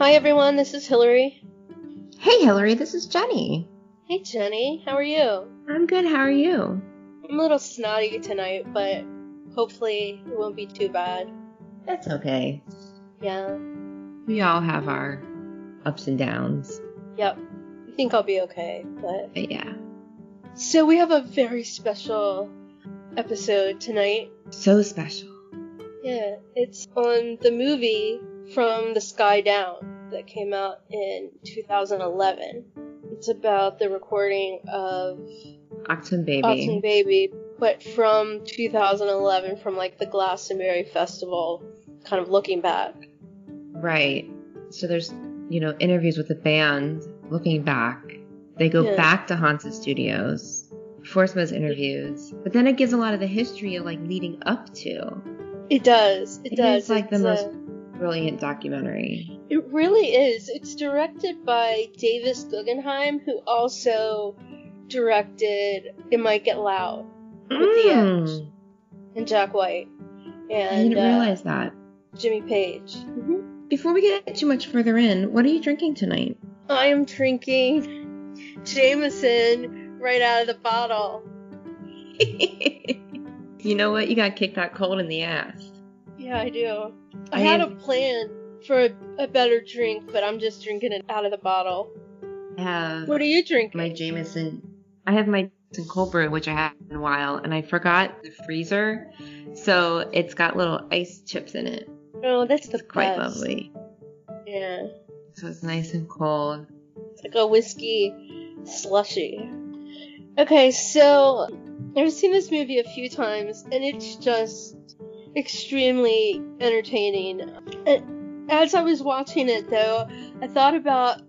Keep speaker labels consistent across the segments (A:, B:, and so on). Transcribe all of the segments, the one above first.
A: Hi everyone, this is Hillary.
B: Hey, Hillary, this is Jenny.
A: Hey Jenny, how are you?
B: I'm good. How are you?
A: I'm a little snotty tonight, but hopefully it won't be too bad.
B: That's okay.
A: Yeah.
B: We all have our ups and downs.
A: Yep. I think I'll be okay, but
B: But yeah,
A: so we have a very special episode tonight.
B: so special.
A: Yeah, it's on the movie From the Sky Down that came out in 2011. It's about the recording of
B: Achtung Baby.
A: Achtung Baby, but from 2011, from like the Glastonbury Festival, kind of looking back.
B: Right. So there's, you know, interviews with the band looking back. They go
A: Yeah.
B: back to Hansa Studios for some of those interviews. But then it gives a lot of the history of like leading up to.
A: It does. It,
B: It
A: does.
B: is, like, the
A: It's,
B: most-
A: uh,
B: Brilliant documentary.
A: it really is. It's directed by Davis Guggenheim, who also directed It Might Get Loud With the
B: Mm.
A: Edge. and Jack White
B: I
A: and
B: didn't
A: uh,
B: realize that.
A: Jimmy Page.
B: Before we get too much further in, what are you drinking tonight?
A: I am drinking Jameson right out of the bottle.
B: you know what? You got kicked that cold in the ass.
A: Yeah, I do. I,
B: I
A: had a plan for a, a better drink, but I'm just drinking it out of the bottle.
B: I have
A: What are you drinking?
B: my Jameson. I have my Jameson cold brew, which I haven't in a while, and I forgot the freezer, so it's got little ice chips in it.
A: oh, that's the
B: It's quite
A: best.
B: lovely.
A: Yeah,
B: So it's nice and cold.
A: it's like a whiskey slushy. Okay, so I've seen this movie a few times, and it's just extremely entertaining. And as I was watching it, though, I thought about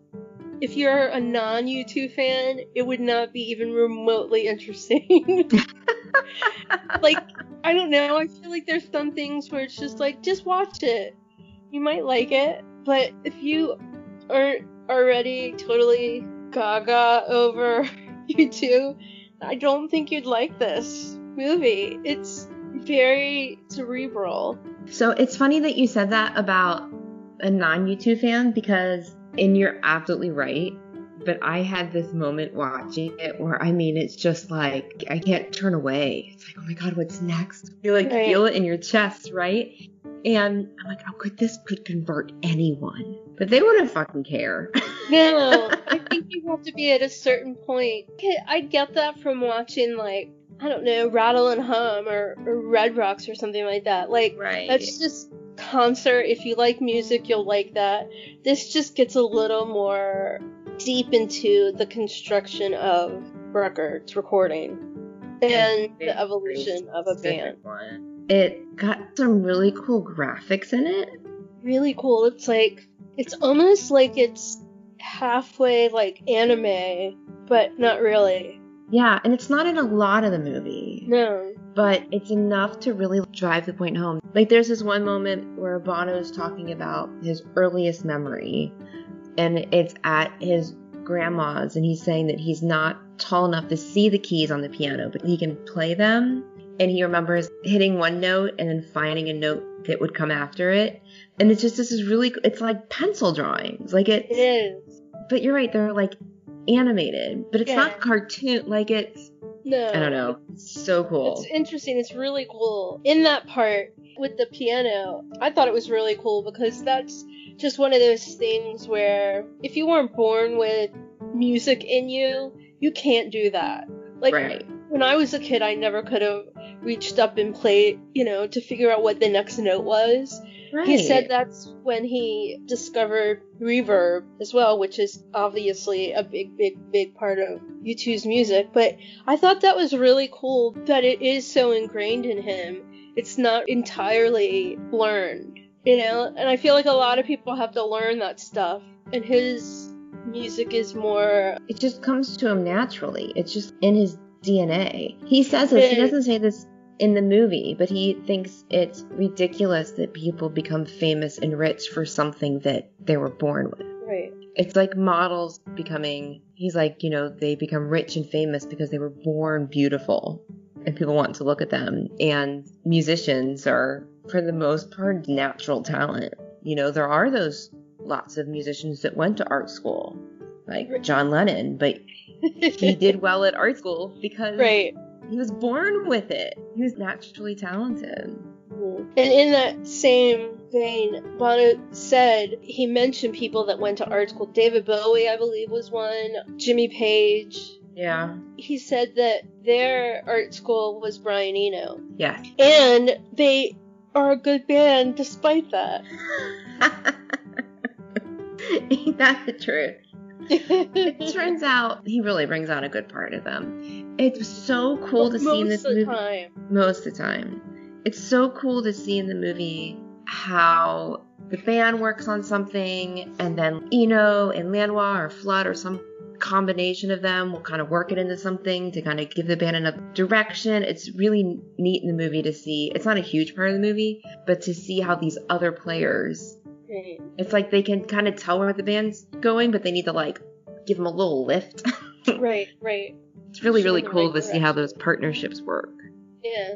A: if you're a non U2 fan, it would not be even remotely interesting. like, I don't know. I feel like there's some things where it's just like, just watch it. You might like it, but if you aren't already totally gaga over U2, I don't think you'd like this movie. It's very cerebral.
B: So it's funny that you said that about a non U2 fan because, and you're absolutely right. But I had this moment watching it where I mean, it's just like I can't turn away. It's like, oh my god, what's next? You like
A: Right.
B: feel it in your chest, right? And I'm like, oh, could this could convert anyone? But they wouldn't fucking care.
A: No, I think you have to be at a certain point. I get that from watching, like, I don't know, Rattle and Hum or, or Red Rocks or something like that. Like,
B: right.
A: that's just concert. If you like music, you'll like that. This just gets a little more deep into the construction of records, recording, and the evolution of a band.
B: One. It got some really cool graphics in it.
A: Really cool. It's like, it's almost like it's halfway like anime, but not really.
B: Yeah, and it's not in a lot of the movie.
A: No.
B: but it's enough to really drive the point home. Like there's this one moment where Bono is talking about his earliest memory, and it's at his grandma's, and he's saying that he's not tall enough to see the keys on the piano, but he can play them. And he remembers hitting one note and then finding a note that would come after it. And it's just this is really it's like pencil drawings. Like
A: It
B: it's but you're right, they're like animated, but it's
A: Yeah.
B: not cartoon like it's
A: No.
B: I don't know. It's so cool.
A: It's interesting. It's really cool. In that part with the piano, I thought it was really cool because that's just one of those things where if you weren't born with music in you, you can't do that. Like
B: right.
A: when I was a kid, I never could have reached up and played, you know, to figure out what the next note was.
B: Right.
A: He said that's when he discovered reverb as well, which is obviously a big, big, big part of U2's music. But I thought that was really cool that it is so ingrained in him. It's not entirely learned, you know? And I feel like a lot of people have to learn that stuff. And his music is more.
B: it just comes to him naturally. It's just in his DNA. He says this. He doesn't say this in the movie, but he thinks it's ridiculous that people become famous and rich for something that they were born with.
A: Right.
B: It's like models becoming, he's like, you know, they become rich and famous because they were born beautiful and people want to look at them. And musicians are, for the most part, natural talent. You know, there are those lots of musicians that went to art school, like John Lennon, but he did well at art school because
A: right.
B: He was born with it. He was naturally talented. Hmm.
A: And in that same vein, Bono said he mentioned people that went to art school. David Bowie, I believe, was one. Jimmy Page.
B: Yeah.
A: He said that their art school was Brian Eno.
B: Yeah.
A: And they are a good band despite that.
B: Ain't that the truth? It turns out he really brings out a good part of them. It's so cool to see in this
A: Most of the
B: movie.
A: time.
B: Most of the time. It's so cool to see in the movie how the band works on something and then Eno and Lanois or Flood or some combination of them will kind of work it into something to kind of give the band enough direction. It's really neat in the movie to see. It's not a huge part of the movie, but to see how these other players
A: Right.
B: it's like they can kind of tell where the band's going, but they need to like give them a little lift.
A: Right, right.
B: it's really,
A: Show
B: really cool
A: right
B: to see how those partnerships work.
A: Yeah.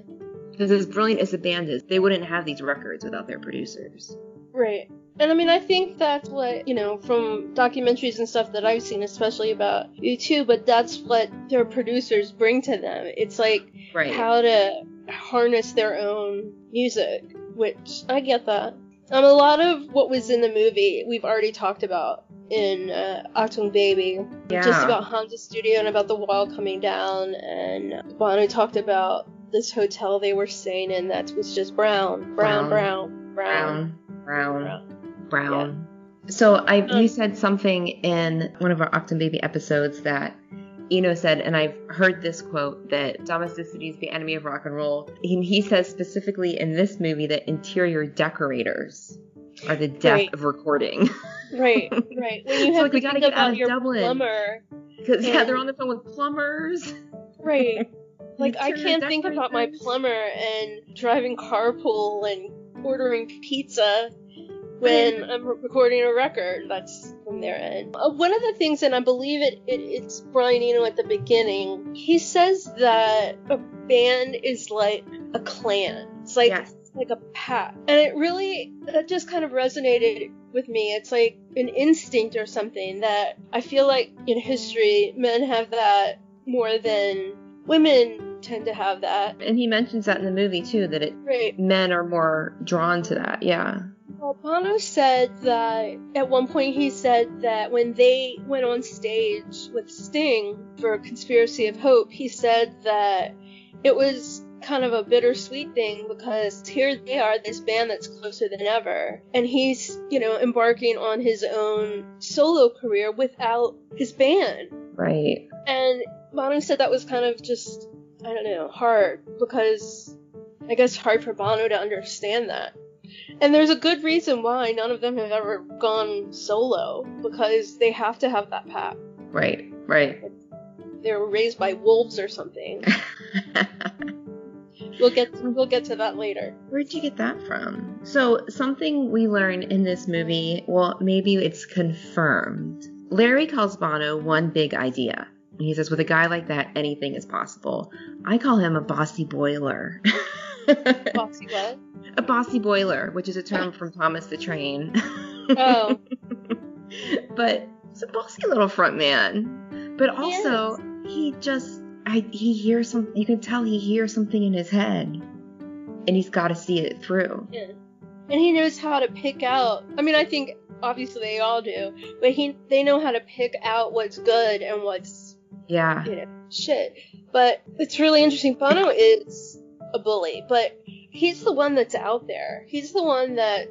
B: Because as brilliant as the band is, they wouldn't have these records without their producers.
A: Right. And I mean, I think that's what, you know, from documentaries and stuff that I've seen, especially about U2, but that's what their producers bring to them. It's like
B: Right.
A: how to harness their own music, which I get that. Um, a lot of what was in the movie we've already talked about in uh, Achtung Baby, just about Hansa Studio and about the wall coming down, and Bono talked about this hotel they were staying in that was just brown, brown, brown, brown,
B: brown, brown,
A: brown.
B: brown. So I,
A: Um,
B: you said something in one of our Achtung Baby episodes that Eno said, and I've heard this quote that domesticity is the enemy of rock and roll. He, he says specifically in this movie that interior decorators are the death
A: Right.
B: of recording.
A: Right, right. When you have
B: like,
A: to
B: we gotta get out of
A: your
B: Dublin.
A: plumber,
B: Because Yeah. they're on the phone with plumbers.
A: right? Like I can't think about my plumber and driving carpool and ordering pizza when I'm recording a record. That's from their end. Uh, one of the things, and I believe it, it it's Brian Eno at the beginning. He says that a band is like a clan. It's like
B: Yes.
A: it's like a pack, and it really that just kind of resonated with me. It's like an instinct or something that I feel like in history men have that more than women tend to have that.
B: And he mentions that in the movie too, that it
A: Right.
B: men are more drawn to that. Yeah.
A: Well, Bono said that at one point he said that when they went on stage with Sting for Conspiracy of Hope, he said that it was kind of a bittersweet thing because here they are, this band that's closer than ever, and he's, you know, embarking on his own solo career without his band.
B: Right.
A: And Bono said that was kind of just, I don't know, hard because I guess hard for Bono to understand that. And there's a good reason why none of them have ever gone solo because they have to have that pack.
B: Right. Right.
A: They were raised by wolves or something. We'll get we'll get to that later.
B: Where'd you get that from? So, something we learn in this movie, well, maybe it's confirmed. Larry calls Bono one big idea. He says, with a guy like that, anything is possible. I call him a bossy boiler.
A: Boxy what?
B: a bossy boiler, which is a term from Thomas the Train.
A: Oh,
B: but he's a bossy little front man. But also, he just, I, he hears some, you can tell he hears something in his head. And he's got to see it through.
A: yeah. And he knows how to pick out. I mean, I think obviously they all do, but he they know how to pick out what's good and what's
B: Yeah.
A: you know, shit. But it's really interesting. Bono is a bully, but he's the one that's out there. He's the one that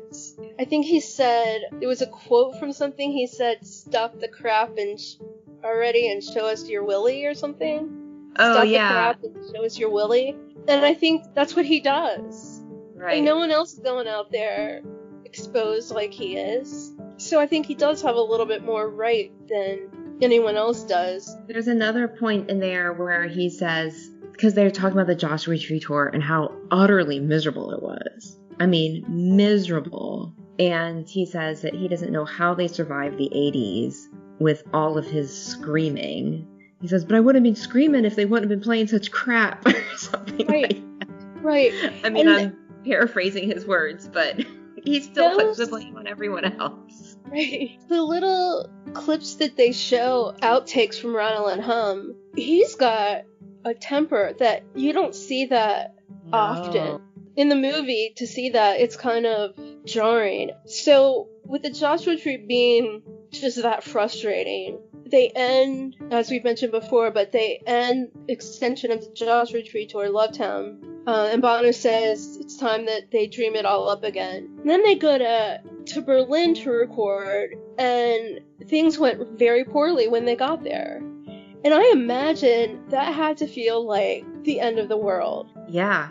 A: I think he said it was a quote from something. He said, "Stop the crap and sh- already and show us your willy" or something.
B: Oh,
A: Stop
B: yeah.
A: the crap and show us your willy. And I think that's what he does.
B: Right.
A: And no one else is going out there exposed like he is. So I think he does have a little bit more right than anyone else does.
B: There's another point in there where he says, because they're talking about the Joshua Tree tour and how utterly miserable it was. I mean, miserable. And he says that he doesn't know how they survived the 80s with all of his screaming. He says, but I wouldn't have been screaming if they wouldn't have been playing such crap or something
A: Right.
B: like
A: Right.
B: I mean,
A: And-
B: I'm paraphrasing his words, but he still puts the blame on everyone else.
A: Right. The little clips that they show, outtakes from Rattle and Hum, he's got a temper that you don't see that
B: No.
A: often. In the movie, to see that, it's kind of jarring. So, with the Joshua Tree being just that frustrating, they end, as we've mentioned before, but they end extension of the Joshua Tree toward Lovetown. Uh, and Bono says it's time that they dream it all up again. And then they go to to Berlin to record, and things went very poorly when they got there. And I imagine that had to feel like the end of the world
B: Yeah.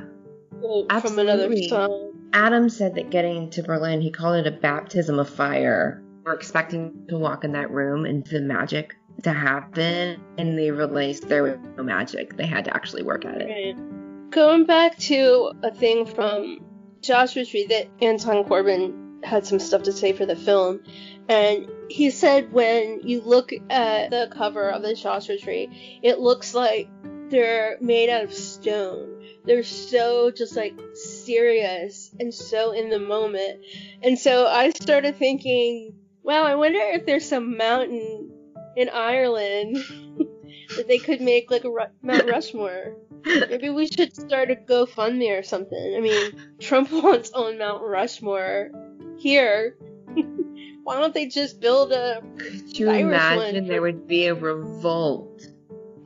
A: uh, from another
B: Absolutely.
A: song.
B: Adam said that getting to Berlin, he called it a baptism of fire. We're expecting to walk in that room and the magic to happen, and they realized there was no magic. They had to actually work at it.
A: Right. Going back to a thing from Joshua Tree that Anton Corbijn had some stuff to say for the film, and he said when you look at the cover of the Joshua Tree, it looks like they're made out of stone. They're so just like serious and so in the moment. And so I started thinking, wow, I wonder if there's some mountain in Ireland that they could make like a Ru- Mount Rushmore. Maybe we should start a GoFundMe or something. I mean, Trump wants on Mount Rushmore here. Why don't they just build a
B: Could you
A: Irish
B: imagine there would be a revolt?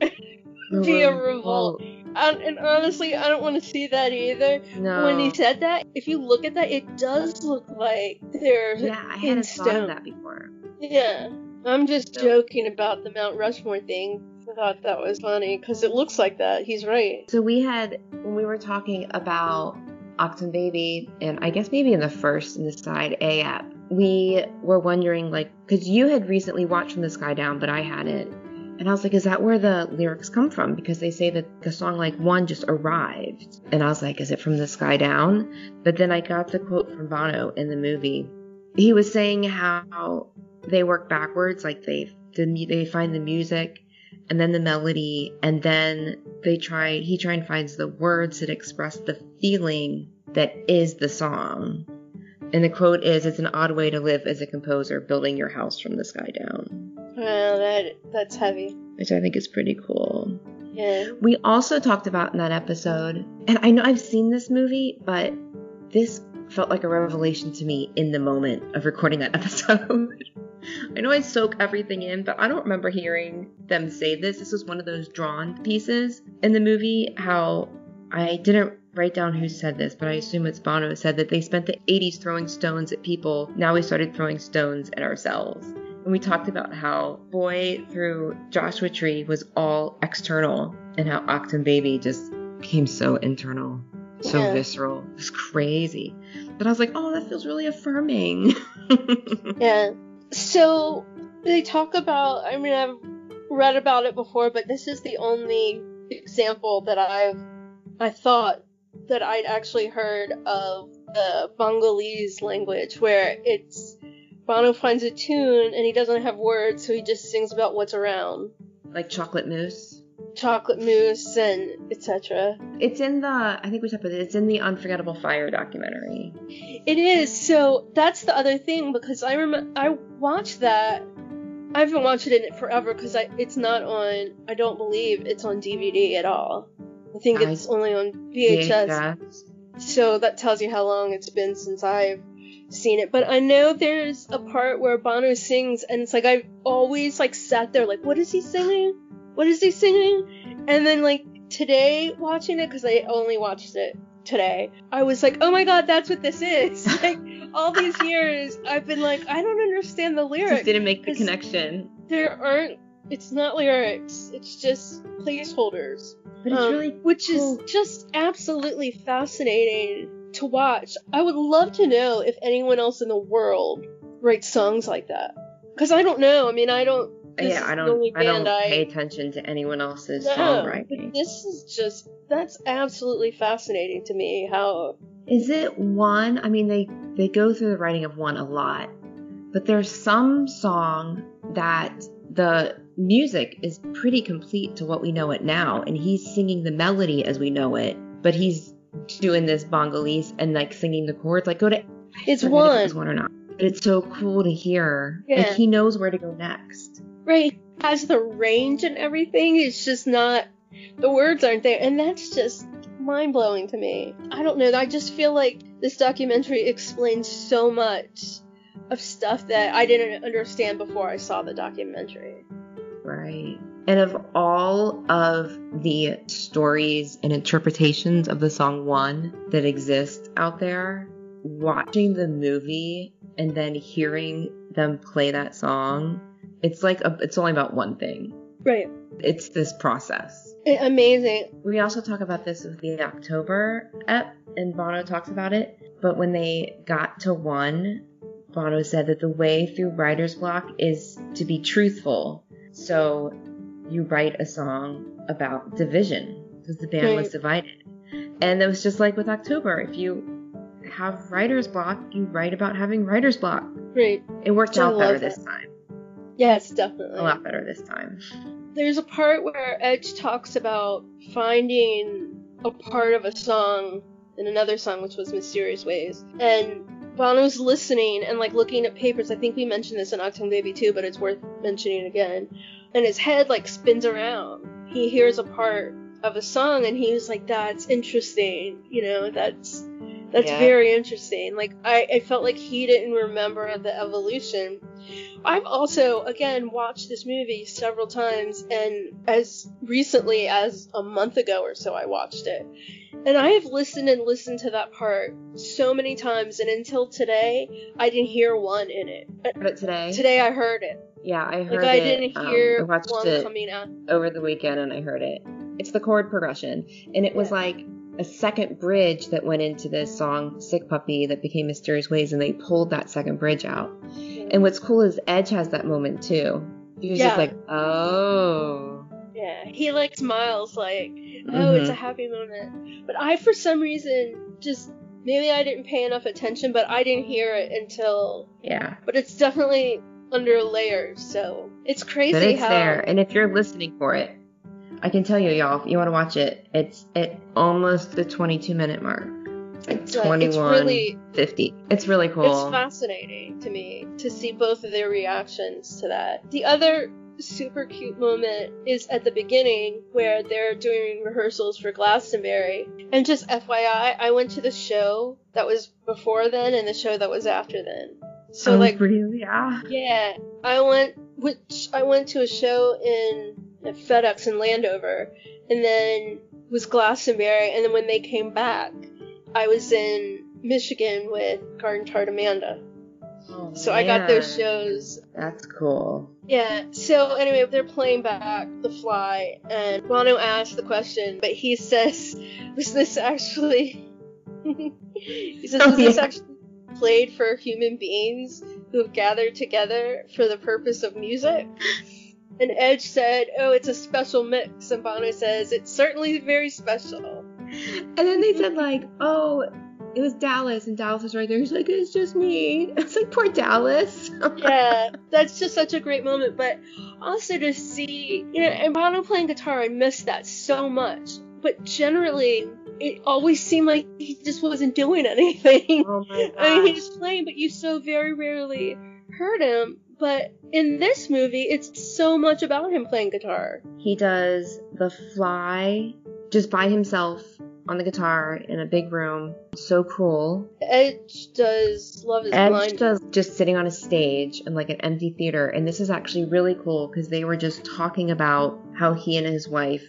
A: Be a revolt. and, and honestly, I don't want to see that either.
B: No.
A: When he said that, if you look at that, it does look like there's
B: yeah, I hadn't thought of that before.
A: Yeah, I'm just
B: So-
A: joking about the Mount Rushmore thing. I thought that was funny because it looks like that. He's right.
B: So we had when we were talking about Achtung Baby, and I guess maybe in the first in the side A app, we were wondering like, because you had recently watched From the Sky Down, but I hadn't, and I was like, is that where the lyrics come from? Because they say that the song like One just arrived, and I was like, is it from the sky down? But then I got the quote from Bono in the movie. He was saying how they work backwards, like they the, they find the music and then the melody and then they try he try and finds the words that express the feeling that is the song and the quote is it's an odd way to live as a composer building your house from the sky down
A: Well, that that's heavy.
B: which i think is pretty cool
A: Yeah.
B: we also talked about in that episode and i know i've seen this movie but this felt like a revelation to me in the moment of recording that episode I know I soak everything in, but I don't remember hearing them say this. This was one of those drawn pieces in the movie. How I didn't write down who said this, but I assume it's Bono said that they spent the 80s throwing stones at people. Now we started throwing stones at ourselves. And we talked about how Boy through Joshua Tree was all external and how Achtung Baby just became so internal, so
A: Yeah.
B: visceral. It's crazy. But I was like, oh, that feels really affirming.
A: Yeah. So they talk about. I mean, I've read about it before, but this is the only example that I've I thought that I'd actually heard of the Bengalese language, where it's Bono finds a tune and he doesn't have words, so he just sings about what's around,
B: like chocolate mousse.
A: chocolate mousse and etc.
B: It's in the I think we talked about it. It's in the Unforgettable Fire documentary.
A: It is. So that's the other thing because I remember I watched that. I haven't watched it in forever because it's not on. I don't believe it's on DVD at all. I think
B: I-
A: it's only on VHS.
B: VHS.
A: So that tells you how long it's been since I've seen it. But I know there's a part where Bono sings, and it's like I've always like sat there like, what is he singing? What is he singing? And then like today watching it because I only watched it today, I was like, oh my god, that's what this is. like all these years, I've been like, I don't understand the lyrics.
B: Just didn't make the connection.
A: There aren't. It's not lyrics. It's just placeholders
B: But it's
A: um,
B: really
A: which
B: cool.
A: is just absolutely fascinating to watch. I would love to know if anyone else in the world writes songs like that. Because I don't know. I mean, I don't. This
B: yeah, I don't I don't
A: band
B: pay attention to anyone else's
A: No,
B: songwriting.
A: but this is just that's absolutely fascinating to me. How
B: Is it one? I mean, they they go through the writing of one a lot, but there's some song that the music is pretty complete to what we know it now, and he's singing the melody as we know it, but he's doing this Bengalese and like singing the chords. Like, go to
A: it's
B: if it
A: one.
B: was one or not. But it's so cool to hear.
A: Yeah.
B: Like he knows where to go next.
A: Right. Has the range and everything. It's just not the words aren't there. And that's just mind blowing to me. I don't know. I just feel like this documentary explains so much of stuff that I didn't understand before I saw the documentary.
B: Right. And of all of the stories and interpretations of the song One that exist out there, watching the movie and then hearing them play that song, it's like a, it's only about one thing.
A: Right.
B: It's this process.
A: A- Amazing.
B: We also talk about this with the October ep, and Bono talks about it. But when they got to one, Bono said that the way through writer's block is to be truthful. So you write a song about division because the band was divided. And it was just like with October. If you have writer's block, you write about having writer's block.
A: Right.
B: It worked
A: I
B: out better this time.
A: Yes, definitely.
B: A lot better this time.
A: There's a part where Edge talks about finding a part of a song in another song, which was Mysterious Ways. And Bono's listening and like looking at papers. I think we mentioned this in October Baby too, but it's worth mentioning again. And his head like spins around. He hears a part of a song and he was like, That's interesting. You know, that's that's
B: Yeah.
A: very interesting. Like I, I felt like he didn't remember the evolution. I've also again watched this movie several times and as recently as a month ago or so I watched it. And I have listened and listened to that part so many times and until today I didn't hear one in it.
B: Heard it today?
A: Today I heard it.
B: Yeah, I heard
A: Like I didn't
B: um,
A: hear
B: I watched
A: one
B: it
A: coming out.
B: over the weekend and I heard it. It's the chord progression. And it was like a second bridge that went into this song, Sick Puppy, that became Mysterious Ways, and they pulled that second bridge out. And what's cool is Edge has that moment too. He was just like, oh.
A: Yeah, he like smiles like, oh, it's mm-hmm.
B: a
A: happy moment. But I, for some reason, just maybe I didn't pay enough attention, but I didn't hear it until.
B: Yeah.
A: But it's definitely under layers, so it's crazy
B: But it's
A: how.
B: there. And if you're listening for it, I can tell you, y'all, if you want to watch it, it's at almost the 22 minute mark.
A: It's, uh,
B: 21,
A: it's really
B: 50. It's really cool.
A: It's fascinating to me to see both of their reactions to that. The other super cute moment is at the beginning where they're doing rehearsals for Glastonbury. And just FYI, I went to the show that was before then and the show that was after then. So
B: oh,
A: like
B: really? Yeah.
A: yeah, I went which I went to a show in at FedEx in Landover and then was Glastonbury and then when they came back, I was in Michigan with Garden Tart Amanda.
B: Oh,
A: So I got those shows.
B: That's cool.
A: Yeah. So anyway, they're playing back The Fly, and Bono asks the question, but he says, "Was this actually?" he says, "Was this actually played for human beings who have gathered together for the purpose of music?" And Edge said, "Oh, it's a special mix," and Bono says, "It's certainly very special."
B: And then they said like, oh, it was Dallas, and Dallas was right there. He's like, it's just me. It's like poor Dallas.
A: yeah, that's just such a great moment. But also to see, you know, and Bono playing guitar, I miss that so much. But generally, it always seemed like he just wasn't doing anything.
B: oh my
A: I mean, he was playing, but you so very rarely heard him. But in this movie, it's so much about him playing guitar.
B: He does the fly just by himself on the guitar in a big room. So cool.
A: Edge does Love is
B: Edge
A: Blind.
B: does just sitting on a stage in like an empty theater, and this is actually really cool because they were just talking about how he and his wife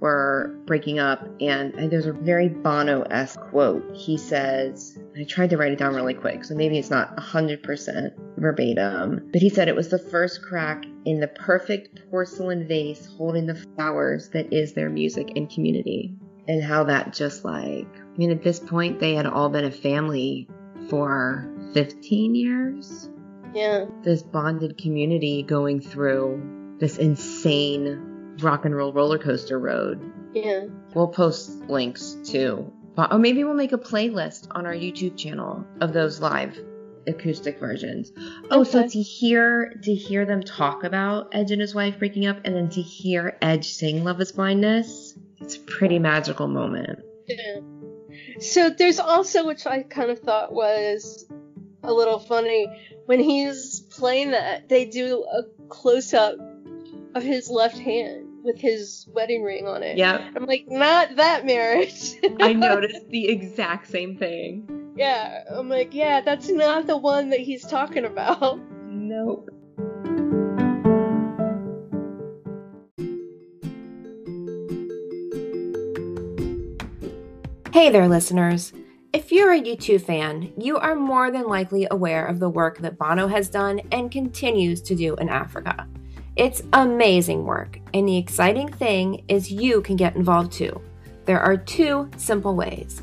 B: were breaking up, and, there's a very Bono-esque quote. He says, I tried to write it down really quick, so maybe it's not 100% verbatim, but he said it was the first crack in the perfect porcelain vase holding the flowers that is their music and community. And how that just like, I mean, at this point, they had all been a family for 15 years.
A: Yeah.
B: This bonded community going through this insane rock and roll roller coaster road.
A: Yeah.
B: We'll post links too. Or oh, maybe we'll make a playlist on our YouTube channel of those live acoustic versions. Oh, so
A: Okay.
B: to hear to hear them talk about Edge and his wife breaking up and then to hear Edge sing Love is Blindness, it's a pretty magical moment.
A: Yeah. So there's also, which I kind of thought was a a little funny. When he's playing that, they do a close up of his left hand with his wedding ring on it.
B: Yeah.
A: I'm like, not that marriage.
B: I noticed the exact same thing.
A: Yeah. I'm like, yeah, that's not the one that he's talking about.
B: Nope.
C: Hey there, listeners. If you're a U2 fan, you are more than likely aware of the work that Bono has done and continues to do in Africa. It's amazing work, and the exciting thing is you can get involved too. There are two simple ways.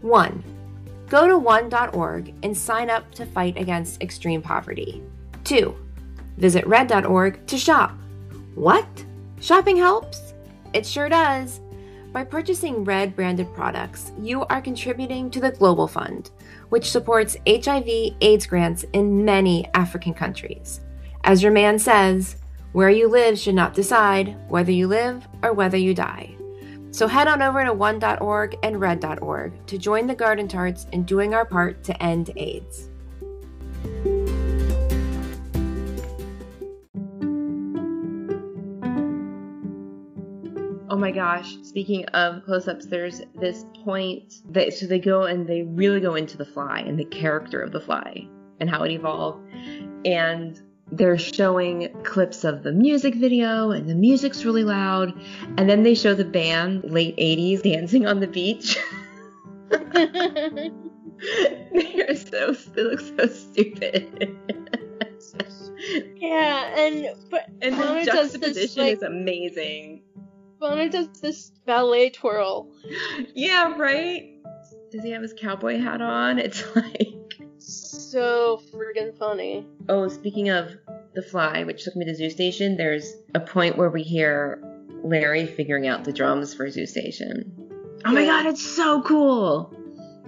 C: One, go to one.org and sign up to fight against extreme poverty. Two, visit red.org to shop. What? Shopping helps? It sure does. By purchasing Red branded products, you are contributing to the Global Fund, which supports HIV AIDS grants in many African countries. As your man says, where you live should not decide whether you live or whether you die. So head on over to one.org and red.org to join the Garden Tarts in doing our part to end AIDS.
B: Oh my gosh. Speaking of close ups, there's this point that so they go and they really go into the fly and the character of the fly and how it evolved. And they're showing clips of the music video and the music's really loud. And then they show the band, late 80s, dancing on the beach. They're so, they look so stupid.
A: yeah, and but
B: and
A: Bono
B: the juxtaposition
A: this like
B: is amazing.
A: Bono does this ballet twirl.
B: Yeah, right? Does he have his cowboy hat on? It's like.
A: So friggin' funny.
B: Oh, speaking of The Fly, which took me to Zoo Station, there's a point where we hear Larry figuring out the drums for Zoo Station. Oh my god, it's so cool!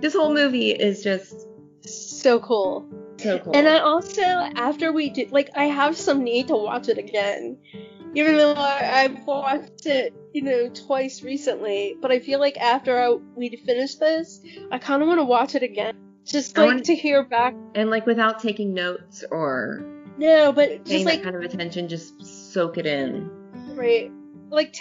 B: This whole movie is just
A: So cool.
B: so cool.
A: And I also, after we did, like, I have some need to watch it again. Even though I, I've watched it, you know, twice recently, but I feel like after I, we finish this, I kind of want to watch it again. Just like
B: wanna-
A: hear back.
B: and like without taking notes or
A: No, but
B: paying
A: just
B: that
A: like
B: kind of attention, just soak it in.
A: right, like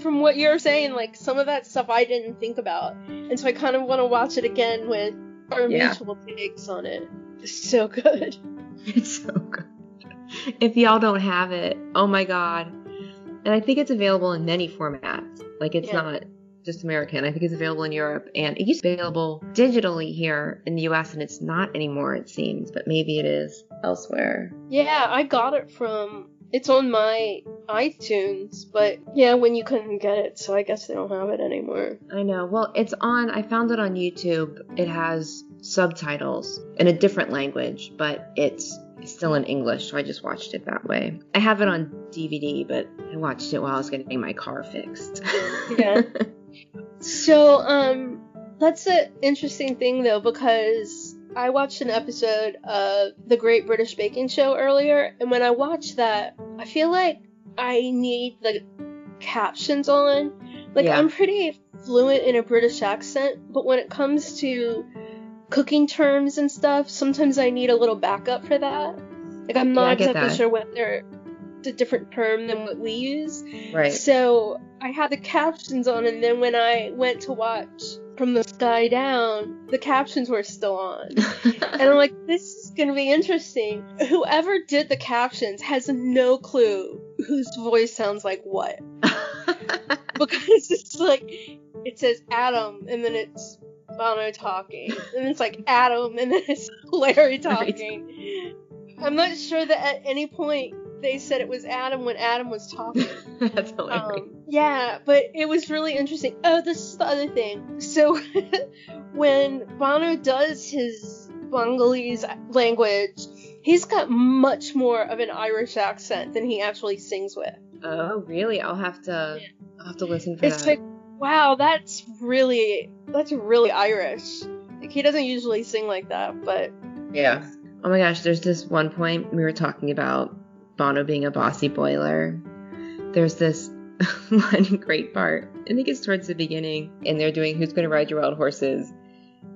A: from what you're saying, like some of that stuff I didn't think about, and so I kind of want to watch it again with our
B: Yeah.
A: mutual takes on it. It's so good.
B: It's so good. If y'all don't have it, oh my god. And I think it's available in many formats. Like it's
A: Yeah.
B: not just American. I think it's available in Europe and it used to be available digitally here in the US and it's not anymore it seems, but maybe it is elsewhere.
A: Yeah, I got it from. It's on my iTunes, but yeah, when you couldn't get it, so I guess they don't have it anymore.
B: I know. Well, it's on I found it on YouTube. It has subtitles in a different language, but it's still in English, so I just watched it that way. I have it on DVD, but I watched it while I was getting my car fixed.
A: Yeah. So, um, that's an interesting thing though, because I watched an episode of The Great British Baking Show earlier, and when I watched that, I feel like I need the captions on. Like,
B: Yeah.
A: I'm pretty fluent in a British accent, but when it comes to cooking terms and stuff, sometimes I need a little backup for that. Like, I'm not
B: get
A: exactly
B: that.
A: sure whether a different term than what we use.
B: right.
A: So I had the captions on, and then when I went to watch From the Sky Down, the captions were still on. And I'm like, this is gonna be interesting. Whoever did the captions has no clue whose voice sounds like what. Because it's like, it says Adam, and then it's Bono talking. And it's like Adam, and then it's Larry talking. I'm not sure that at any point they said it was Adam when Adam was talking.
B: That's hilarious.
A: Um, yeah, but it was really interesting. Oh, this is the other thing. So, when Bono does his Bengalese language, he's got much more of an Irish accent than he actually sings with.
B: oh, really? I'll have to. I'll have to listen for
A: It's
B: that.
A: like, wow, that's really that's really Irish. Like he doesn't usually sing like that, but
B: yeah. Oh my gosh, there's this one point we were talking about Bono being a bossy boiler. There's this one great part. I think it's towards the beginning, and they're doing Who's Gonna Ride Your Wild Horses.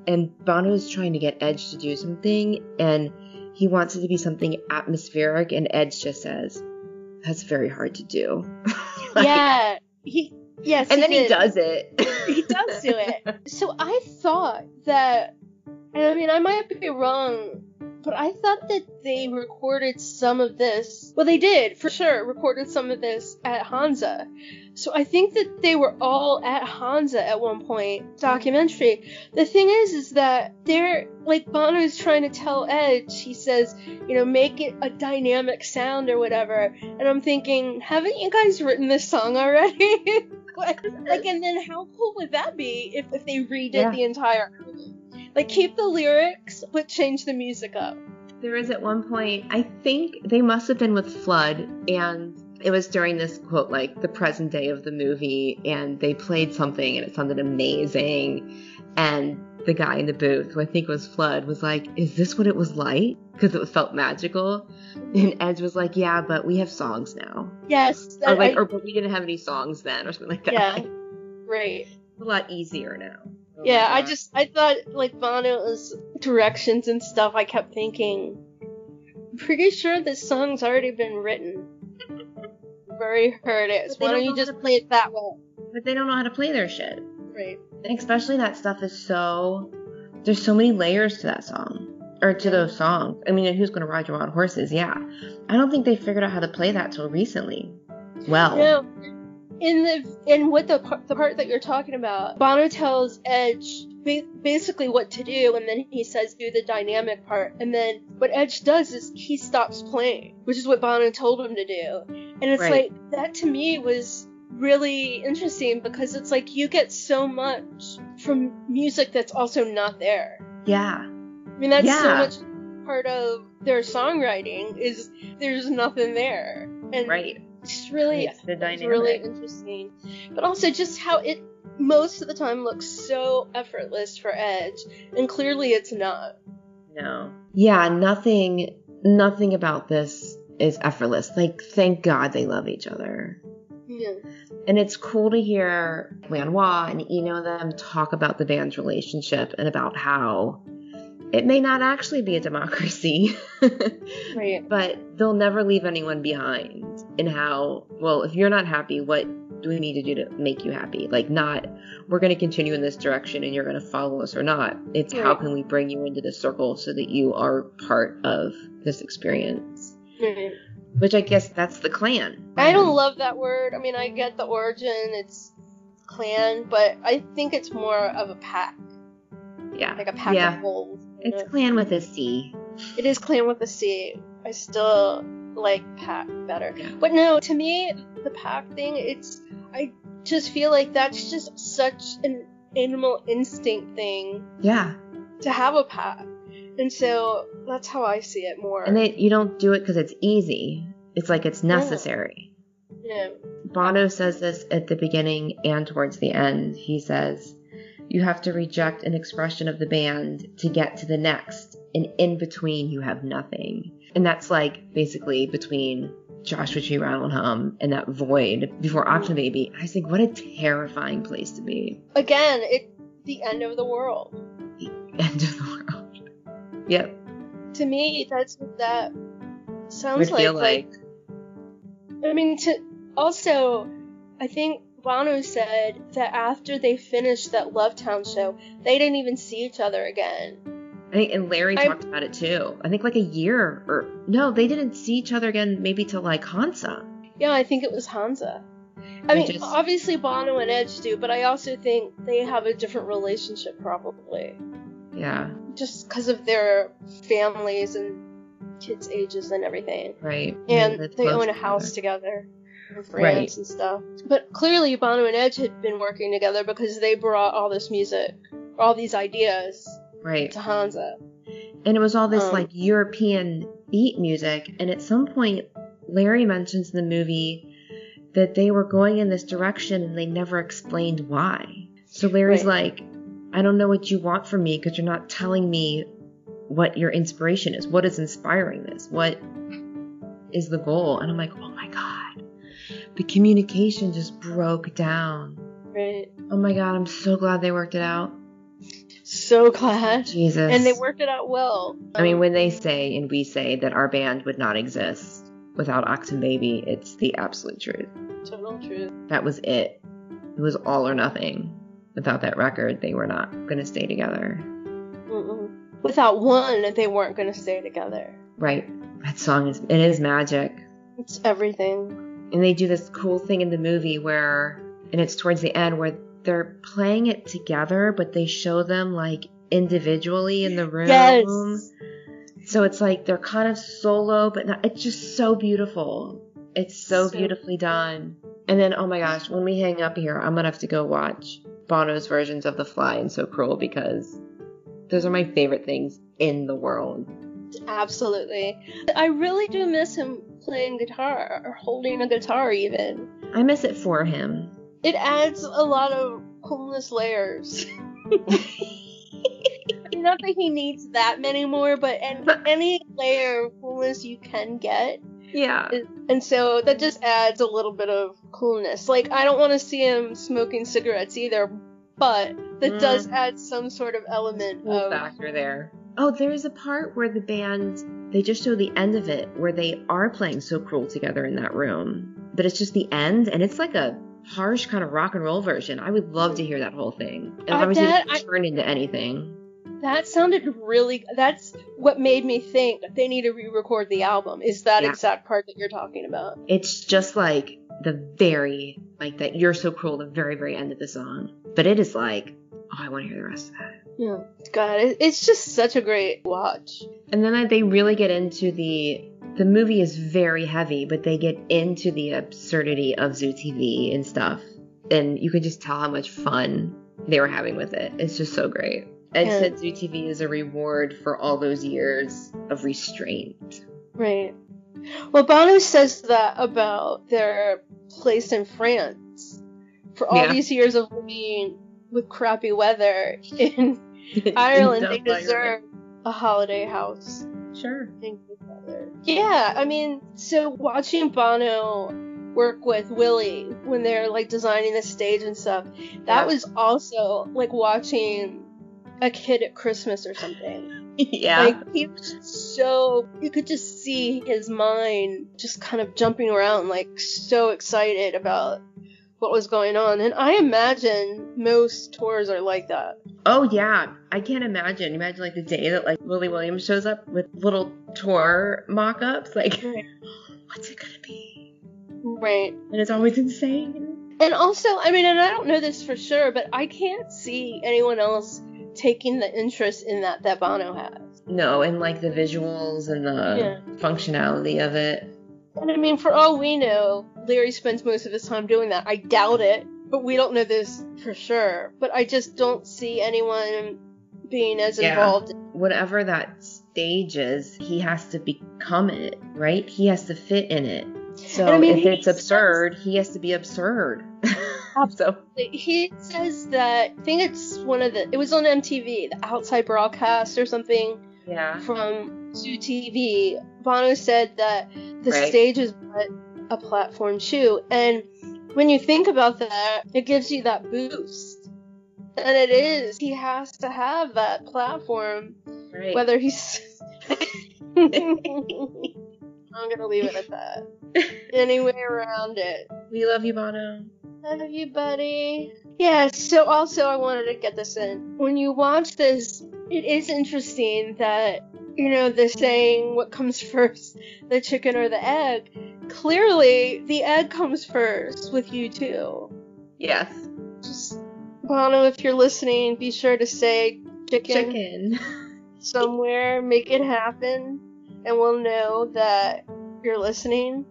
B: and Bono's trying to get Edge to do something, and he wants it to be something atmospheric, and Edge just says, "That's very hard to do."
A: like, yeah, he yes,
B: and
A: he
B: then
A: did.
B: he does it.
A: he does do it. So I thought that, and I mean, I might be wrong, but I thought that they recorded some of this. Well, they did for sure. Recorded some of this at Hansa. So I think that they were all at Hansa at one point. Documentary. The thing is, is that they're like Bono's trying to tell Edge. He says, you know, make it a dynamic sound or whatever. And I'm thinking, haven't you guys written this song already? like, like, and then how cool would that be if, if they redid
B: Yeah.
A: the entire album? Like, keep the lyrics, but change the music up.
B: There was at one point, I think they must have been with Flood, and it was during this quote, like the present day of the movie, and they played something and it sounded amazing. And the guy in the booth, who I think was Flood, was like, Is this what it was like? Because it felt magical. And Edge was like, Yeah, but we have songs now.
A: Yes.
B: Or like,
A: I-
B: or but we didn't have any songs then, or something like that.
A: yeah. Right.
B: It's a lot easier now. Oh
A: yeah, I just I thought like Bono's directions and stuff. I kept thinking, I'm pretty sure this song's already been written. I've already heard it. So why
B: don't
A: don't you just
B: how
A: play it that way?
B: But they don't know how to play their shit.
A: Right.
B: And especially that stuff is so there's so many layers to that song or to those songs i mean who's going to ride your wild horses yeah i don't think they figured out how to play that till recently well
A: No. In the in what the part, the part that you're talking about, Bono tells Edge ba- basically what to do, and then he says do the dynamic part, and then what Edge does is he stops playing, which is what Bono told him to do, and it's
B: Right.
A: like that to me was really interesting because it's like you get so much from music that's also not there.
B: yeah.
A: I mean that's so much part of their songwriting is there's nothing there, and
B: right
A: it's really
B: It's the
A: it's
B: dynamic.
A: really interesting. But also just how it most of the time looks so effortless for Edge, and clearly it's not.
B: no yeah nothing nothing about this is effortless like thank god they love each other
A: Yeah.
B: and it's cool to hear Lanois and Eno them talk about the band's relationship and about how it may not actually be a democracy
A: Right.
B: but they'll never leave anyone behind in how well if you're not happy what do we need to do to make you happy like not we're going to continue in this direction and you're going to follow us or not it's how can we bring you into the circle so that you are part of this experience
A: Right.
B: which i guess that's the clan
A: I don't um, love that word. I mean, I get the origin, it's clan, but I think it's more of a pack,
B: yeah
A: like a pack
B: yeah
A: of wolves.
B: It's clan with a c
A: It is clan with a C. I still like pack better. But no, to me, the pack thing, it's I just feel like that's just such an animal instinct thing
B: yeah
A: to have a pack. And so that's how I see it more.
B: and they, you don't do it because it's easy it's like it's necessary
A: yeah.
B: Bono says this at the beginning and towards the end. He says, You have to reject an expression of the band to get to the next, and in between, you have nothing. And that's like basically between Joshua Tree, Rattle and that void before Achtung Baby. I think, what a terrifying place to be.
A: Again, it's the end of the world.
B: The end of the world. Yep.
A: To me, that's what that
B: Would
A: sounds like.
B: feel
A: Like,
B: like.
A: I mean, to also, I think Bono said that after they finished that Love Town show, they didn't even see each other again.
B: I think, and Larry
A: I-
B: talked about it too. I think like a year or no, they didn't see each other again maybe till like Hansa.
A: Yeah, I think it was Hansa. I mean,
B: just-
A: obviously Bono and Edge do, but I also think they have a different relationship probably,
B: Yeah,
A: just because of their families and kids' ages and everything.
B: right.
A: And they
B: close
A: own a
B: together.
A: house together. France
B: Right.
A: and stuff. But clearly, Bono and Edge had been working together because they brought all this music, all these ideas
B: Right.
A: to Hansa.
B: And it was all this
A: Um,
B: like European beat music. And at some point, Larry mentions in the movie that they were going in this direction and they never explained why. So Larry's
A: Right.
B: like, I don't know what you want from me because you're not telling me what your inspiration is. What is inspiring this? What is the goal? And I'm like, oh my God. The communication just broke down.
A: Right.
B: Oh my God, I'm so glad they worked it out.
A: so glad.
B: Jesus.
A: And they worked it out well.
B: I mean, when they say and we say that our band would not exist without Achtung Baby, it's the absolute truth.
A: Total truth.
B: That was it. It was all or nothing. Without that record, they were not going to stay together.
A: Mm-mm. Without one, they weren't going to stay together.
B: Right. That song is it is magic.
A: It's everything.
B: And they do this cool thing in the movie where and it's towards the end where they're playing it together, but they show them like individually in the room.
A: Yes.
B: So it's like they're kind of solo, but not, it's just so beautiful. It's so,
A: So-
B: beautifully done. And then, oh my gosh, when we hang up here, I'm gonna have to go watch Bono's versions of The Fly and So Cruel because those are my favorite things in the world.
A: Absolutely. I really do miss him playing guitar or holding a guitar, even.
B: I miss it for him.
A: It adds a lot of coolness layers. Not that he needs that many more, but an- any layer of coolness you can get.
B: Yeah.
A: And so that just adds a little bit of coolness. Like, I don't want to see him smoking cigarettes either, but that
B: Mm.
A: does add some sort of element
B: Cool
A: of.
B: factor there. Oh, there's a part where the band they just show the end of it where they are playing so cruel together in that room. But it's just the end and it's like a harsh kind of rock and roll version. I would love to hear that whole thing. And
A: I
B: obviously
A: bet
B: it turn into anything.
A: That sounded really. That's what made me think they need to re-record the album. Is that
B: Yeah.
A: exact part that you're talking about?
B: It's just like the very like that you're so cruel the very very end of the song. But it is like oh I want to hear the rest of that.
A: Yeah. God, it, it's just such a great watch.
B: And then uh, they really get into the the movie is very heavy, but they get into the absurdity of Zoo TV and stuff. And you can just tell how much fun they were having with it. It's just so great. Ed
A: Yeah.
B: said Zoo TV is a reward for all those years of restraint.
A: Right. Well, Bono says that about their place in France. For all
B: Yeah.
A: these years of living with crappy weather in Ireland, they deserve a holiday house.
B: Sure.
A: in good weather. Yeah, I mean, so watching Bono work with Willie when they're like designing the stage and stuff, that
B: Yeah.
A: was also like watching a kid at Christmas or something.
B: yeah.
A: Like he was just so you could just see his mind just kind of jumping around, like so excited about what was going on. And I imagine most tours are like that.
B: oh yeah. I can't imagine. Imagine like the day that like Willie Williams shows up with little tour mock ups. Like
A: Right.
B: what's it gonna be?
A: Right.
B: And it's always insane.
A: And also, I mean, and I don't know this for sure, but I can't see anyone else taking the interest in that that Bono has.
B: No, and like the visuals and the
A: Yeah.
B: functionality of it.
A: And I mean, for all we know, Larry spends most of his time doing that. I doubt it, but we don't know this for sure. But I just don't see anyone being as
B: Yeah.
A: involved.
B: Whatever that stage is, he has to become it, right? He has to fit in it. So
A: I mean,
B: if it's
A: says-
B: absurd, he has to be absurd. so
A: He says that I think it's one of the. It was on MTV, the Outside Broadcast or something.
B: yeah.
A: from Zoo TV, Bono said that the
B: Right.
A: stage is what a platform too. And when you think about that, it gives you that boost. And it is. He has to have that platform,
B: Right.
A: whether he's. I'm gonna leave it at that. Any way around it.
B: we love you, Bono.
A: Love you, buddy. Yeah, so also I wanted to get this in. When you watch this, it is interesting that, you know, the saying, what comes first, the chicken or the egg? Clearly, the egg comes first with you too.
B: Yes.
A: Just, Bono, if you're listening, be sure to say chicken,
B: Chicken.
A: somewhere, make it happen, and we'll know that you're listening.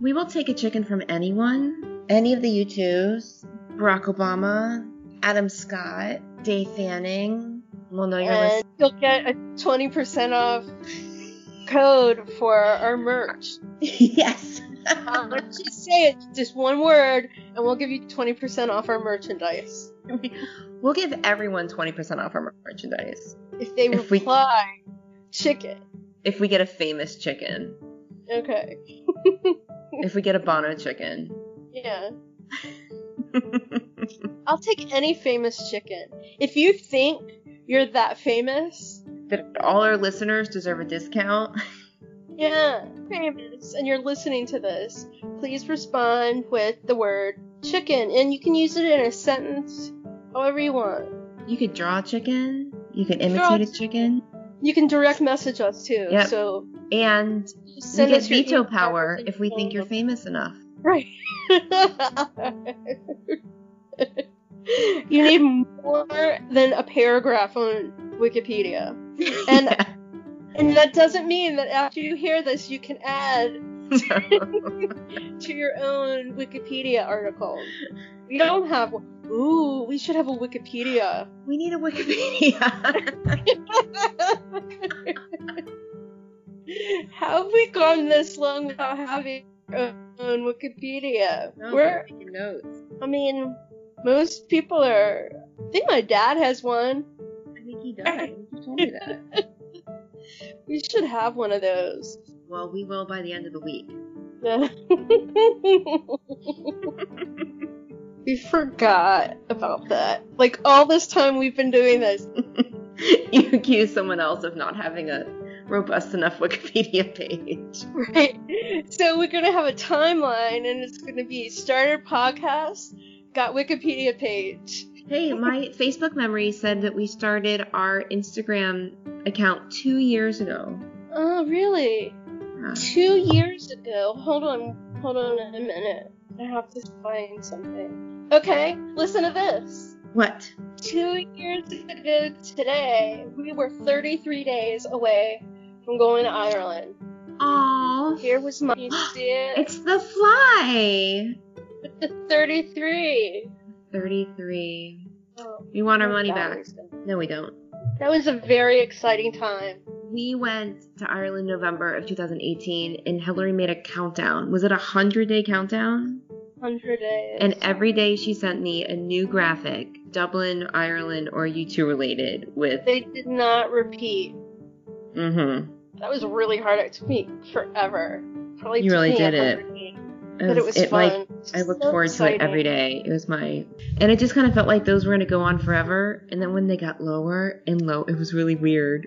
B: We will take a chicken from anyone, any of the U2s, Barack Obama, Adam Scott, Dave Fanning. We'll know you're
A: and
B: listening.
A: you'll get a 20% off code for our merch.
B: yes.
A: Um, let's just say it, just one word, and we'll give you 20% off our merchandise.
B: we'll give everyone 20% off our merchandise
A: If they
B: If we-
A: reply, chicken.
B: if we get a famous chicken.
A: Okay.
B: If we get a Bono chicken.
A: Yeah. I'll take any famous chicken. If you think you're that famous.
B: That all our listeners deserve a discount.
A: Yeah, famous, and you're listening to this. Please respond with the word chicken, and you can use it in a sentence however you want.
B: You could draw a chicken. You could
A: Draw
B: imitate a chicken.
A: You can direct message us too.
B: Yep.
A: So
B: And we get
A: us
B: veto power if we think you're famous enough.
A: Right. you need more than a paragraph on Wikipedia. And and that doesn't mean that after you hear this you can add to your own Wikipedia article. We don't have one. Ooh, we should have a Wikipedia.
B: we need a Wikipedia.
A: How have we gone this long without having our own Wikipedia?
B: No,
A: We're
B: taking notes.
A: I mean, most people are. I think my dad has one.
B: I think he does. You told me that.
A: We should have one of those.
B: Well, we will by the end of the week.
A: we forgot about that. Like all this time we've been doing this.
B: you accuse someone else of not having a robust enough Wikipedia page.
A: Right. So we're gonna have a timeline and it's gonna be started podcast, got Wikipedia page.
B: Hey, my Facebook memory said that we started our Instagram account two years ago.
A: Oh really?
B: Yeah.
A: Two years ago. Hold on, hold on a minute. I have to find something. Okay, listen to this.
B: What?
A: Two years ago today, we were 33 days away from going to Ireland.
B: Aww.
A: Here was my. You see it?
B: It's the fly.
A: 33.
B: 33.
A: Oh,
B: We want our money back. No, we don't.
A: That was a very exciting time.
B: We went to Ireland November of 2018 and Hillary made a countdown. Was it a 100 day countdown?
A: 100 days.
B: And every day she sent me a new graphic, Dublin, Ireland, or U2 related, with.
A: they did not repeat.
B: Mm hmm.
A: That was really hard. It took me forever. Probably
B: You really did
A: 100
B: it.
A: days. But it was fun.
B: like I looked
A: So
B: forward to it every day. It was my, and it just kind of felt like those were gonna go on forever. And then when they got lower and low, it was really weird.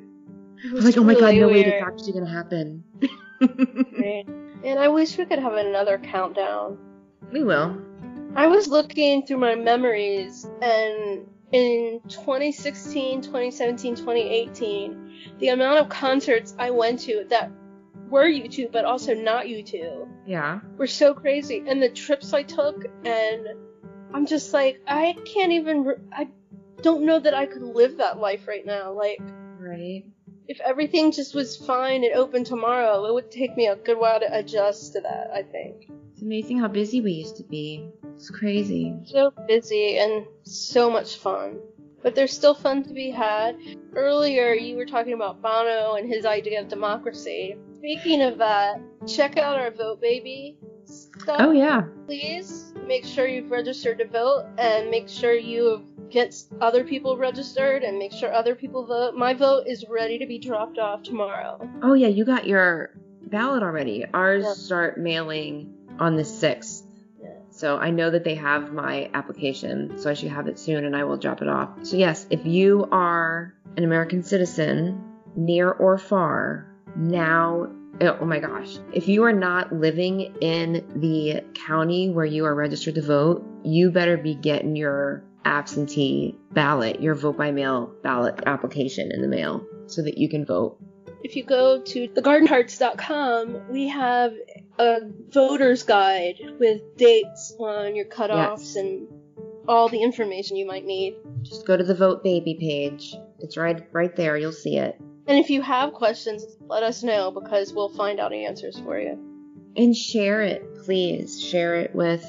A: It
B: I
A: was
B: was like, oh my god,
A: really
B: no way, it's actually gonna happen.
A: Right. And I wish we could have another countdown.
B: we will.
A: I was looking through my memories, and in 2016, 2017, 2018, the amount of concerts I went to that were U2 but also not U2
B: Yeah.
A: were so crazy. And the trips I took, and I'm just like, I can't even, re- I don't know that I could live that life right now. Like,
B: Right.
A: if everything just was fine and open tomorrow, it would take me a good while to adjust to that, I think.
B: It's amazing how busy we used to be. It's crazy.
A: so busy and so much fun. But there's still fun to be had. Earlier, you were talking about Bono and his idea of democracy. Speaking of that, check out our Vote Baby stuff.
B: Oh yeah.
A: Please make sure you've registered to vote and make sure you get other people registered and make sure other people vote. My vote is ready to be dropped off tomorrow.
B: Oh yeah, you got your ballot already. Ours
A: Yeah.
B: start mailing on the sixth.
A: Yeah.
B: So I know that they have my application, so I should have it soon and I will drop it off. So yes, if you are an American citizen, near or far, now eh, oh my gosh. If you are not living in the county where you are registered to vote, you better be getting your absentee ballot, your vote by mail ballot application in the mail so that you can vote.
A: If you go to thegardentarts.com, we have a voter's guide with dates on your cutoffs and all the information you might need.
B: Just go to the Vote Baby page. It's right right there. You'll see it.
A: And if you have questions, let us know because we'll find out answers for you.
B: And share it, please. Share it with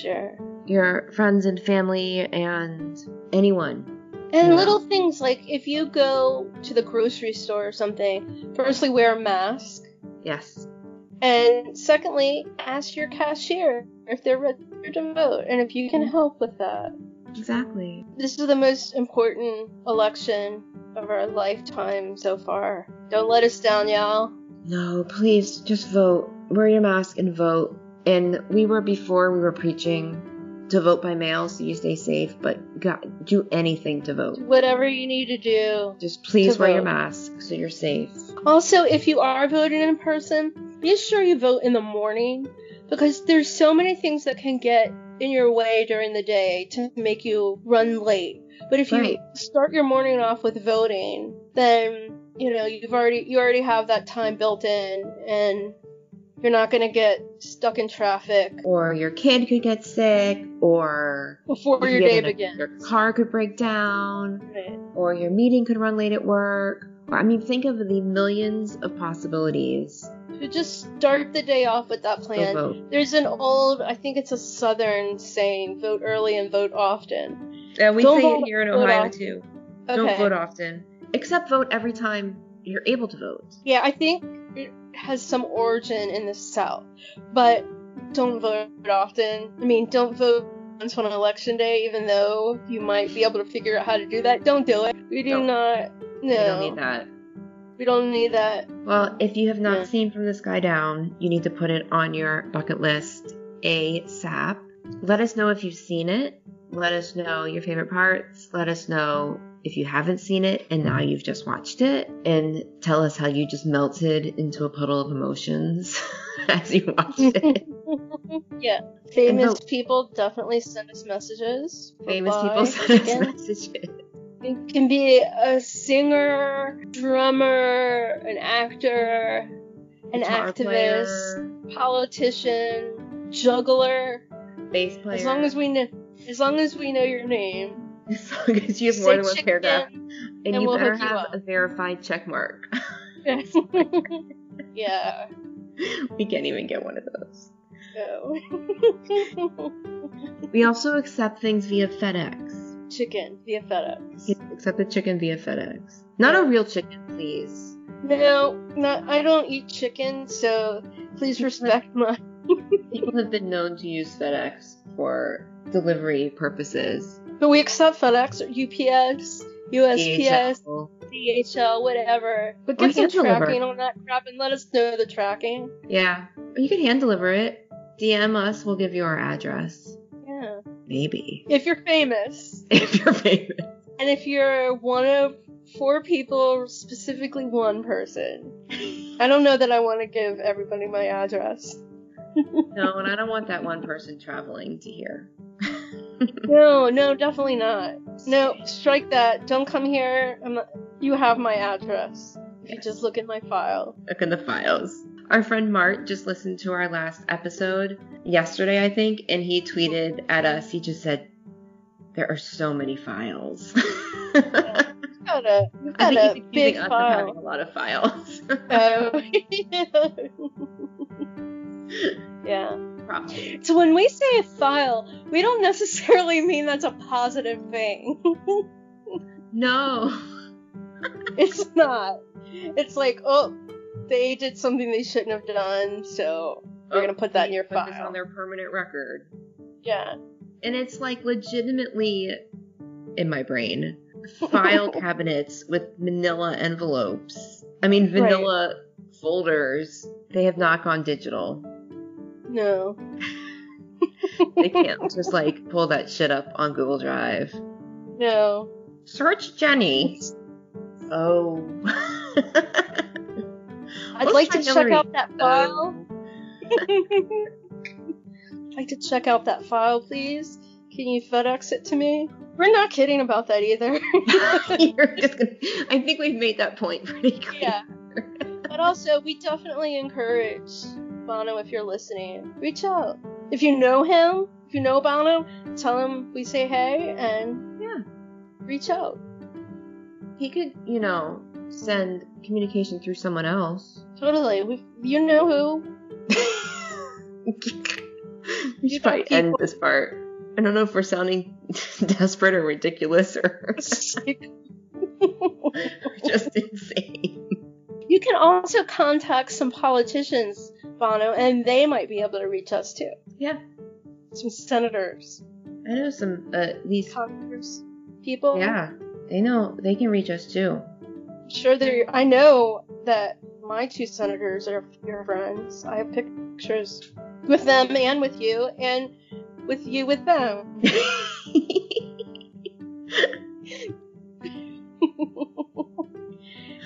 A: Sure.
B: your friends and family and anyone.
A: And
B: Yeah.
A: little things like if you go to the grocery store or something, firstly, wear a mask.
B: Yes.
A: And secondly, ask your cashier if they're ready to vote and if you can help with that.
B: Exactly.
A: This is the most important election of our lifetime so far. Don't let us down, y'all.
B: No, please just vote. Wear your mask and vote. And we were before we were preaching to vote by mail so you stay safe, but God, do anything to vote.
A: Whatever you need to do.
B: Just please wear your mask so you're safe.
A: Also, if you are voting in person, be sure you vote in the morning because there's so many things that can get in your way during the day to make you run late. But if you start your morning off with voting, then you know you've already you already have that time built in, and you're not gonna get stuck in traffic
B: Or your kid could get sick, or
A: before
B: you
A: your day
B: a-
A: begins.
B: Your car could break down,
A: Right.
B: or your meeting could run late at work. Or, I mean, think of the millions of possibilities.
A: So just start the day off with that plan. There's an old, I think it's a southern saying, vote early and vote often.
B: Yeah, we
A: Don't
B: say it
A: vote-
B: here in Ohio too.
A: Okay.
B: Don't vote often, except vote every time you're able to vote.
A: Yeah, I think it has some origin in the South, but don't vote often. I mean, don't vote once on election day, even though you might be able to figure out how to do that. Don't do it. We do
B: Don't.
A: not. No,
B: You don't need that.
A: We don't need that.
B: Well, if you have not
A: Yeah.
B: seen From the Sky Down, you need to put it on your bucket list ASAP. Let us know if you've seen it. Let us know your favorite parts. Let us know if you haven't seen it and now you've just watched it. And tell us how you just melted into a puddle of emotions as you watched it.
A: yeah, famous people definitely send us messages.
B: Famous people send us messages.
A: It can be a singer, drummer, an actor, an
B: Guitar
A: activist,
B: player,
A: politician, juggler.
B: bass player.
A: As long as we know, as long as we know your name.
B: As long as you have more than one paragraph. And,
A: and
B: you
A: we'll
B: better
A: hook you
B: have a verified check mark.
A: yeah.
B: we can't even get one of those.
A: So.
B: We also accept things via FedEx.
A: Chicken via FedEx.
B: Accept the chicken via FedEx. Not a real chicken, please.
A: No, not. I don't eat chicken, so please respect my.
B: People have been known to use FedEx for delivery purposes.
A: But we accept FedEx or UPS, USPS,
B: DHL.
A: DHL, whatever. But get some
B: hand deliver.
A: tracking on that crap and let us know the tracking.
B: Yeah. You can hand deliver it. DM us, we'll give you our address. Maybe.
A: If you're famous,
B: If you're famous.
A: and if you're one of four people, specifically one person, I don't know that I want to give everybody my address.
B: No, and I don't want that one person traveling to here.
A: No, no, definitely not. No, strike that. Don't come here. I'm not, you have my address. If you just look in my file.
B: Look in the files. Our friend Mart just listened to our last episode yesterday, I think, and he tweeted at us. He just said, "There are so many files."
A: You've got a, you've
B: I think
A: a big
B: us of having
A: file.
B: a lot of files.
A: Oh. yeah.
B: Probably.
A: So when we say a file, we don't necessarily mean that's a positive thing.
B: No.
A: it's not. It's like, oh, they did something they shouldn't have done, so we're gonna put that in your
B: Put this on their permanent record.
A: yeah.
B: And it's like legitimately in my brain file cabinets with manila envelopes. I mean,
A: Right.
B: vanilla folders. They have not gone digital.
A: No.
B: They can't just like pull that shit up on Google Drive.
A: No.
B: Search Jenny. Oh.
A: I'd like to check out that file. I'd like to check out that file, please. Can you FedEx it to me? We're not kidding about that either.
B: You're just gonna, I think we've made that point pretty clear.
A: yeah. But also, we definitely encourage Bono, if you're listening, reach out. If you know him, if you know Bono, tell him we say hey and
B: Yeah.
A: reach out.
B: He could, you know, send communication through someone else.
A: Totally. We, you know who.
B: we should probably
A: got
B: end this part. I don't know if we're sounding desperate or ridiculous or just insane.
A: you can also contact some politicians, Bono, and they might be able to reach us too.
B: Yeah,
A: Some senators,
B: I know some, uh, least,
A: Congress people.
B: yeah, they know, they can reach us too.
A: Sure, they. I know that my two senators are your friends. I have pictures with them and with you, and with you with them.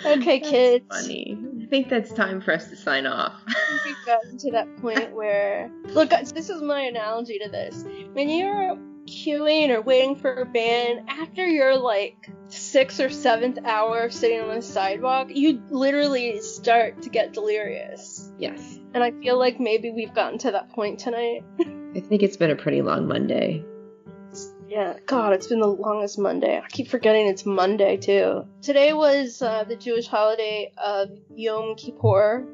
A: okay,
B: That's
A: kids.
B: Funny. I think that's time for us to sign off.
A: We've gotten to that point where look, this is my analogy to this. When you're queuing or waiting for a band, after your like sixth or seventh hour of sitting on the sidewalk, you literally start to get delirious.
B: yes.
A: And I feel like maybe we've gotten to that point tonight.
B: I think it's been a pretty long Monday.
A: Yeah, God, it's been the longest Monday. I keep forgetting it's Monday too. Today was uh, the Jewish holiday of Yom Kippur,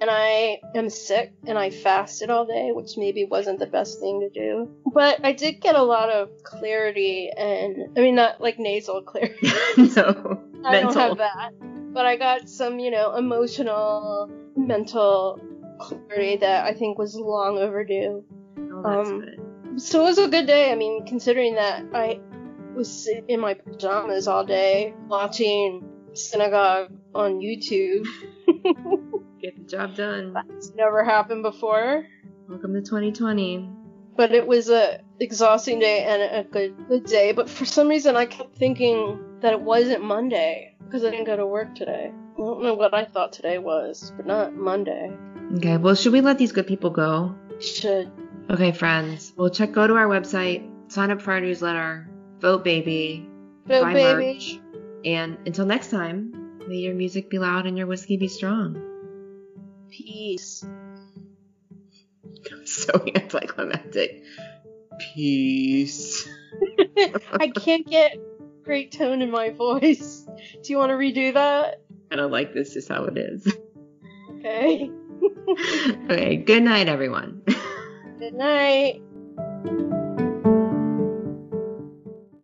A: and I am sick and I fasted all day, which maybe wasn't the best thing to do. But I did get a lot of clarity, and I mean, not like nasal clarity.
B: no.
A: I don't have that. But I got some, you know, emotional, mental clarity that I think was long overdue.
B: Oh, that's
A: um,
B: good.
A: So it was a good day. I mean, considering that I was sitting in my pajamas all day watching synagogue on YouTube.
B: Get the job done.
A: That's never happened before.
B: Welcome to 2020.
A: But it was a exhausting day and a good, good day. But for some reason, I kept thinking that it wasn't Monday because I didn't go to work today. I don't know what I thought today was, but not Monday.
B: Okay, well, should we let these good people go?
A: Should.
B: Okay, friends. Well, check. Go to our website, sign up for our newsletter, vote baby, buy
A: baby.
B: merch, and until next time, may your music be loud and your whiskey be strong.
A: Peace.
B: So anticlimactic. Peace.
A: I can't get great tone in my voice. Do you want to redo that?
B: I don't like this. Is how it is.
A: Okay.
B: okay. Good night, everyone.
A: Good night.